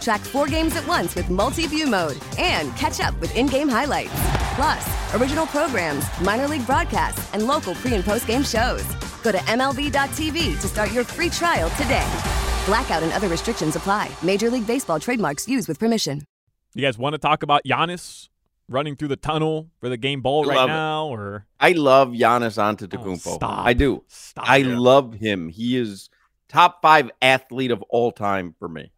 Track four games at once with multi view mode and catch up with in game highlights. Plus, original programs, minor league broadcasts, and local pre and post game shows. Go to MLB.tv to start your free trial today. Blackout and other restrictions apply. Major League Baseball trademarks used with permission. You guys want to talk about Giannis running through the tunnel for the game ball right Love it. now, or I love Giannis Antetokounmpo. Oh, stop. I do. Stop I it. love him. He is top five athlete of all time for me.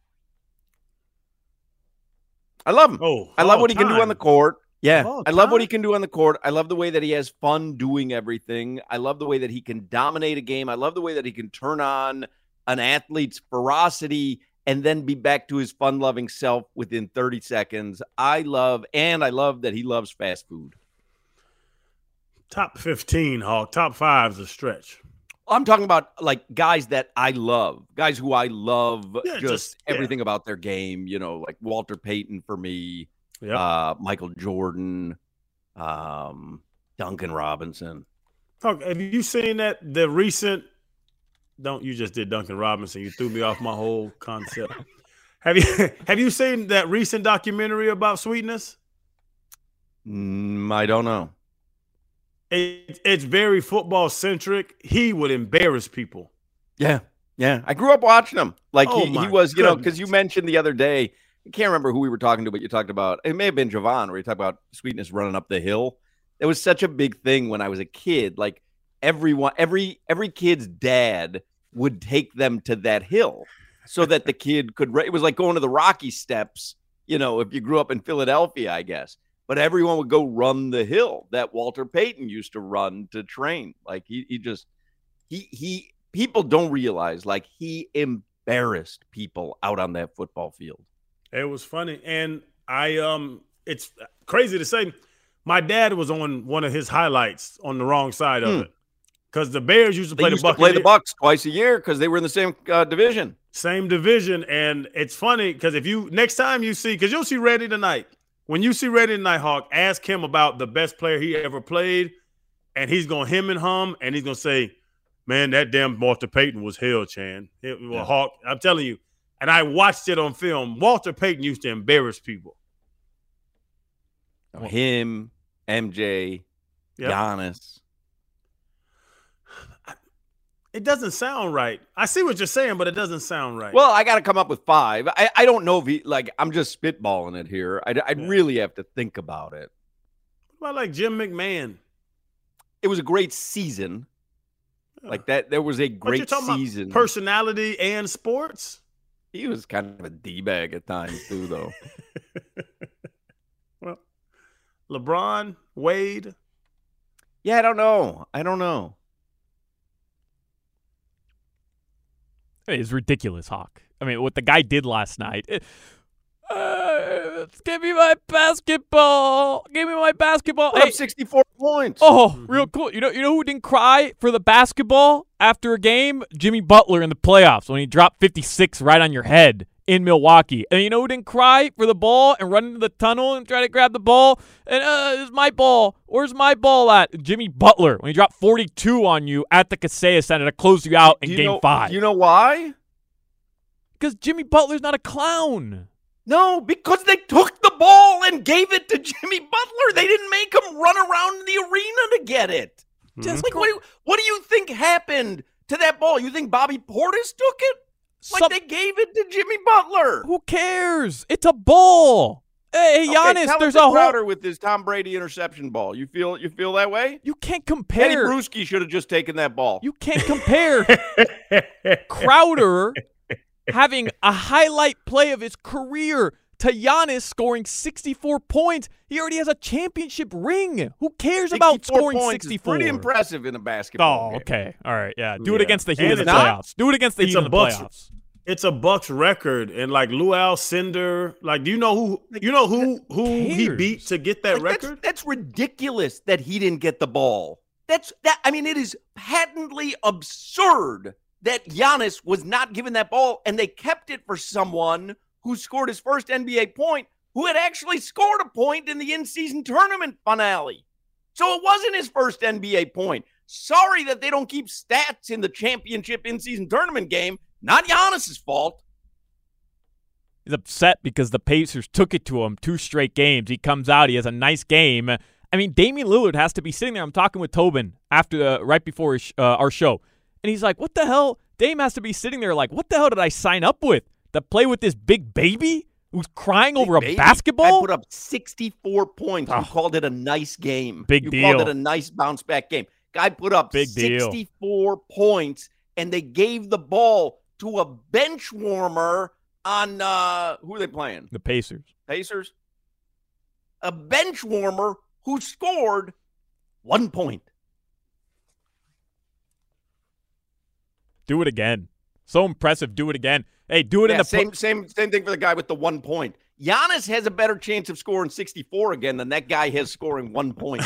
I love him. Oh, I love oh, what he can do on the court. Yeah, All I love what he can do on the court. I love the way that he has fun doing everything. I love the way that he can dominate a game. I love the way that he can turn on an athlete's ferocity and then be back to his fun-loving self within 30 seconds. I love and I love that he loves fast food. Top 15, Hoch. Top five is a stretch. I'm talking about like guys that I love, guys who I love Yeah, just, just- yeah. everything about their game, you know, like Walter Payton for me, Yep. uh, Michael Jordan, um, Duncan Robinson. Have you seen that? The recent. Don't you just did Duncan Robinson? You threw me off my whole concept. have you have you seen that recent documentary about sweetness? Mm, I don't know. It, it's very football centric. He would embarrass people. Yeah. Yeah. I grew up watching him. Like Oh he, he was, you know, because you mentioned the other day, I can't remember who we were talking to, but you talked about it may have been Javon, where you talked about sweetness running up the hill. It was such a big thing when I was a kid. Like everyone, every every kid's dad would take them to that hill so that the kid could it was like going to the Rocky steps, you know, if you grew up in Philadelphia, I guess. But everyone would go run the hill that Walter Payton used to run to train. Like he he just he he people don't realize like he embarrassed people out on that football field. It was funny, and I um, it's crazy to say. My dad was on one of his highlights on the wrong side of Hmm. it because the Bears used to play used the to play the Bucks twice a year because they were in the same uh, division. same division, and it's funny because if you next time you see, because you'll see Reddy tonight. When you see Reddy tonight, Hoch, ask him about the best player he ever played, and he's gonna him and hum, and he's gonna say, "Man, that damn Walter Payton was hell, Chan." It, Yeah. Hoch, I'm telling you, and I watched it on film. Walter Payton used to embarrass people. Him, MJ, Yep. Giannis. It doesn't sound right. I see what you're saying, but it doesn't sound right. Well, I got to come up with five. I, I don't know if he like. I'm just spitballing it here. I'd, I'd Yeah. really have to think about it. what about like Jim McMahon? It was a great season. Like that, there was a great talking season. about personality and sports. he was kind of a d bag at times too, though. well, LeBron, Wade. yeah, I don't know. I don't know. It's ridiculous, Hoch. I mean, what the guy did last night. eh, Uh, give me my basketball. Give me my basketball. Put Hey, up 64 points. oh, real cool. You know, you know who didn't cry for the basketball after a game? Jimmy Butler in the playoffs when he dropped 56 right on your head in Milwaukee. And you know who didn't cry for the ball and run into the tunnel and try to grab the ball? And uh, it's my ball. Where's my ball at? Jimmy Butler when he dropped 42 on you at the Kaseya Center to close you out in you Game know, Five. You know why? Because Jimmy Butler's not a clown. No, because they took the ball and gave it to Jimmy Butler. They didn't make him run around the arena to get it. Just Like, what do, you, what do you think happened to that ball? You think Bobby Portis took it? Like Some- they gave it to Jimmy Butler. Who cares? It's a ball. Hey, Okay, Giannis, tell there's us a whole. Crowder with his Tom Brady interception ball. You feel you feel that way? You can't Tedy compare. Bruschi should have just taken that ball. You can't compare Crowder having a highlight play of his career to Giannis scoring 64 points. He already has a championship ring. Who cares about scoring 64? Pretty impressive in a basketball. Oh, game. okay. All right. Yeah. Do it against the Heat And in the it's not- playoffs. Do it against the Heat a in the Bucks- playoffs. It's a Bucks record, and like Lew Alcindor, like do you know who you know who who he beat to get that Like, that's- record? That's, ridiculous that he didn't get the ball. That's that. I mean, it is patently absurd that Giannis was not given that ball, and they kept it for someone who scored his first NBA point, who had actually scored a point in the in-season tournament finale. So it wasn't his first NBA point. Sorry that they don't keep stats in the championship in-season tournament game. Not Giannis's fault. He's upset because the Pacers took it to him two straight games. He comes out, he has a nice game. I mean, Damian Lillard has to be sitting there. I'm talking with Tobin after the right before his, uh, our show, and he's like, "What the hell?" Dame has to be sitting there like, "What the hell did I sign up with to play with this big baby who's crying over a basketball?" I put up 64 points. Oh. You called it a nice game. Big you deal. called it a nice bounce back game. Guy put up Big deal. 64 points, and they gave the ball to a bench warmer on uh who are they playing? the Pacers. Pacers. A bench warmer who scored one point. Do it again. So impressive. Do it again. Hey, do it in Yeah, the pl- same same same thing for the guy with the one point. Giannis has a better chance of scoring 64 again than that guy has scoring one point.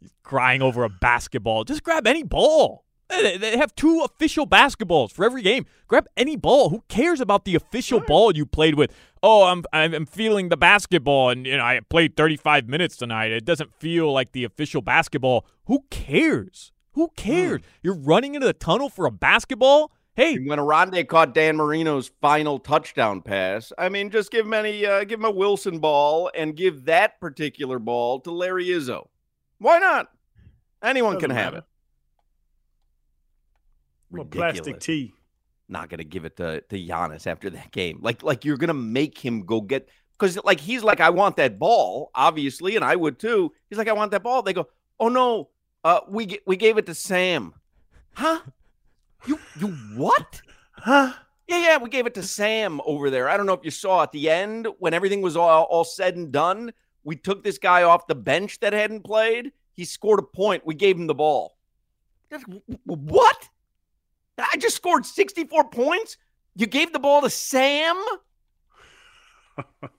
He's crying over a basketball. Just grab any ball. They have two official basketballs for every game. Grab any ball. Who cares about the official ball you played with? Oh, I'm I'm I'm feeling the basketball, and you know I played 35 minutes tonight. It doesn't feel like the official basketball. Who cares? Who cares? You're running into the tunnel for a basketball. Hey, when Oronde caught Dan Marino's final touchdown pass, I mean, just give him any, uh, give him a Wilson ball and give that particular ball to Larry Izzo. Why not? Anyone can Doesn't have matter. it. a plastic Ridiculous. tee. Not gonna give it to to Giannis after that game. Like like you're gonna make him go get because like he's like I want that ball, obviously, and I would too. He's like I want that ball. They go, oh no, uh, we g- we gave it to Sam, huh? You you what? Huh? Yeah, yeah, we gave it to Sam over there. I don't know if you saw at the end when everything was all, all said and done. We took this guy off the bench that hadn't played. He scored a point. We gave him the ball. What? I just scored 64 points? You gave the ball to Sam?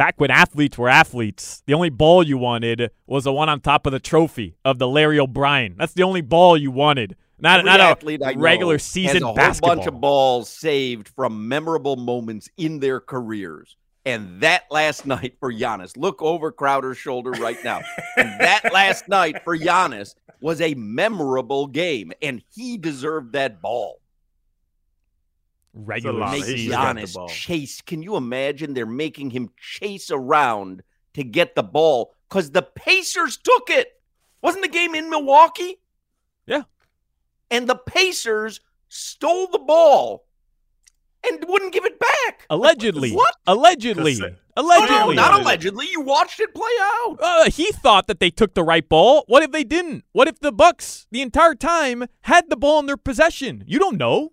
back when athletes were athletes, the only ball you wanted was the one on top of the trophy of the Larry O'Brien. That's the only ball you wanted. Not, Every not a regular season a whole basketball. bunch of balls saved from memorable moments in their careers. And that last night for Giannis, look over Crowder's shoulder right now. and that last night for Giannis was a memorable game, and he deserved that ball. Regular lot. Make season. should've got the Giannis chase. Can you imagine? They're making him chase around to get the ball because the Pacers took it. Wasn't the game in Milwaukee? Yeah. And the Pacers stole the ball and wouldn't give it back. Allegedly. What? Allegedly. Just say- Oh, Allegedly. no, not allegedly. You watched it play out. Uh, he thought that they took the right ball. What if they didn't? What if the Bucks the entire time had the ball in their possession? You don't know.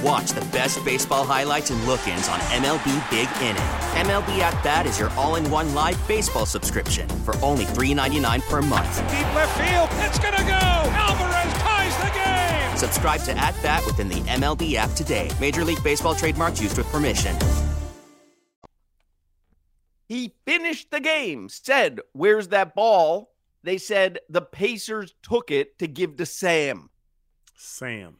And watch the best baseball highlights and look-ins on MLB Big Inning. MLB At Bat is your all-in-one live baseball subscription for only $3.99 per month. Deep left field. It's going to go. Alvarez ties the game. Subscribe to At Bat within the MLB app today. Major League Baseball trademarks used with permission. He finished the game, said, Where's that ball? They said the Pacers took it to give to Sam. Sam.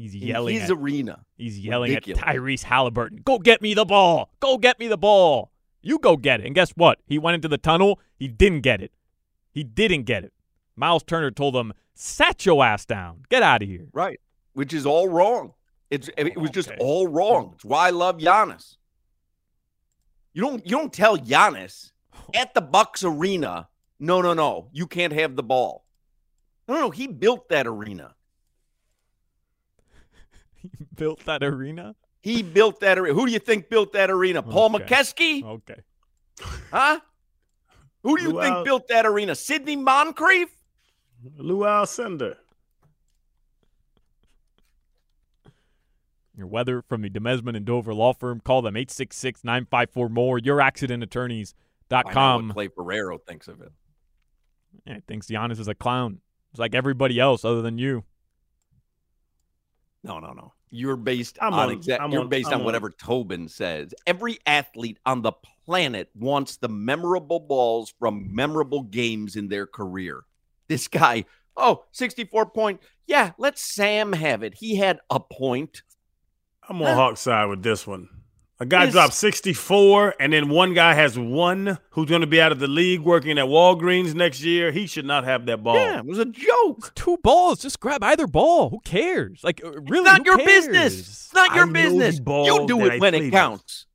He's in yelling his at, arena. He's yelling Ridiculous. at Tyrese Halliburton. Go get me the ball. Go get me the ball. You go get it. And guess what? He went into the tunnel. He didn't get it. He didn't get it. Myles Turner told him, "Sat your ass down. Get out of here." Right. Which is all wrong. It's it was just Okay. all wrong. It's why I love Giannis. You don't you don't tell Giannis at the Bucks arena, no, no, no, you can't have the ball. No, no, he built that arena. He built that arena. He built that arena. Who do you think built that arena? Paul Okay. McKeskey? Okay. Huh? Who do you Lou think built that arena? Sidney Moncrief? Lew Alcindor. Your weather from the Demesman and Dover Law Firm. Call them 866 954 more. YourAccidentAttorneys.com. I know what Clay Ferraro thinks of it. Yeah, he thinks Giannis is a clown. It's like everybody else other than you. No, no, no. You're based I'm on, on- exa- I'm you're on- based I'm on on- whatever Tobin says. Every athlete on the planet wants the memorable balls from memorable games in their career. This guy, oh, 64 point. Yeah, let Sam have it. He had a point. I'm on Hoch's side with this one. A guy This- dropped 64, and then one guy has one who's going to be out of the league working at Walgreens next year. He should not have that ball. Yeah, it was a joke. Two balls. Just grab either ball. Who cares? Like, uh, really? Not who your cares? business. It's not your know the business. ball You do that I it when played it with. counts.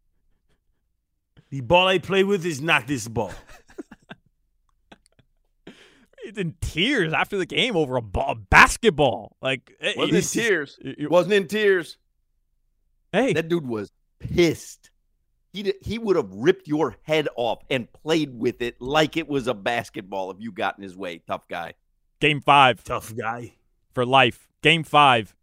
The ball I play with is not this ball. It's in tears after the game over a ball, basketball. Like, Wasn't in he's- tears. It, y- Wasn't in tears. Hey, That dude was pissed. He he would have ripped your head off and played with it like it was a basketball if you got in his way. Tough guy. game five Tough guy. for life. Game five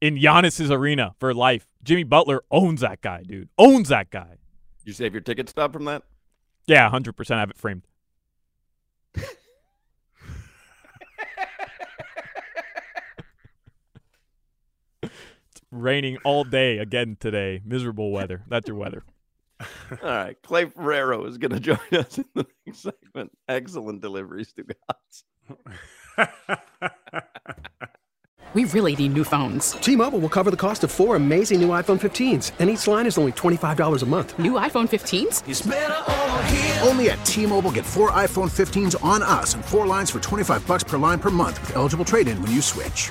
in Giannis's arena for life. Jimmy Butler owns that guy, dude. Owns that guy. You save your ticket stub from that? Yeah, 100% I have it framed. raining all day again today. Miserable weather. That's your weather. All right. Clay Ferraro is going to join us in the next segment. Excellent deliveries to guys. We really need new phones. T-Mobile will cover the cost of four amazing new iPhone 15s, and each line is only $25 a month. New iPhone 15s? Only at T-Mobile get four iPhone 15s on us and four lines for 25 bucks per line per month with eligible trade-in when you switch.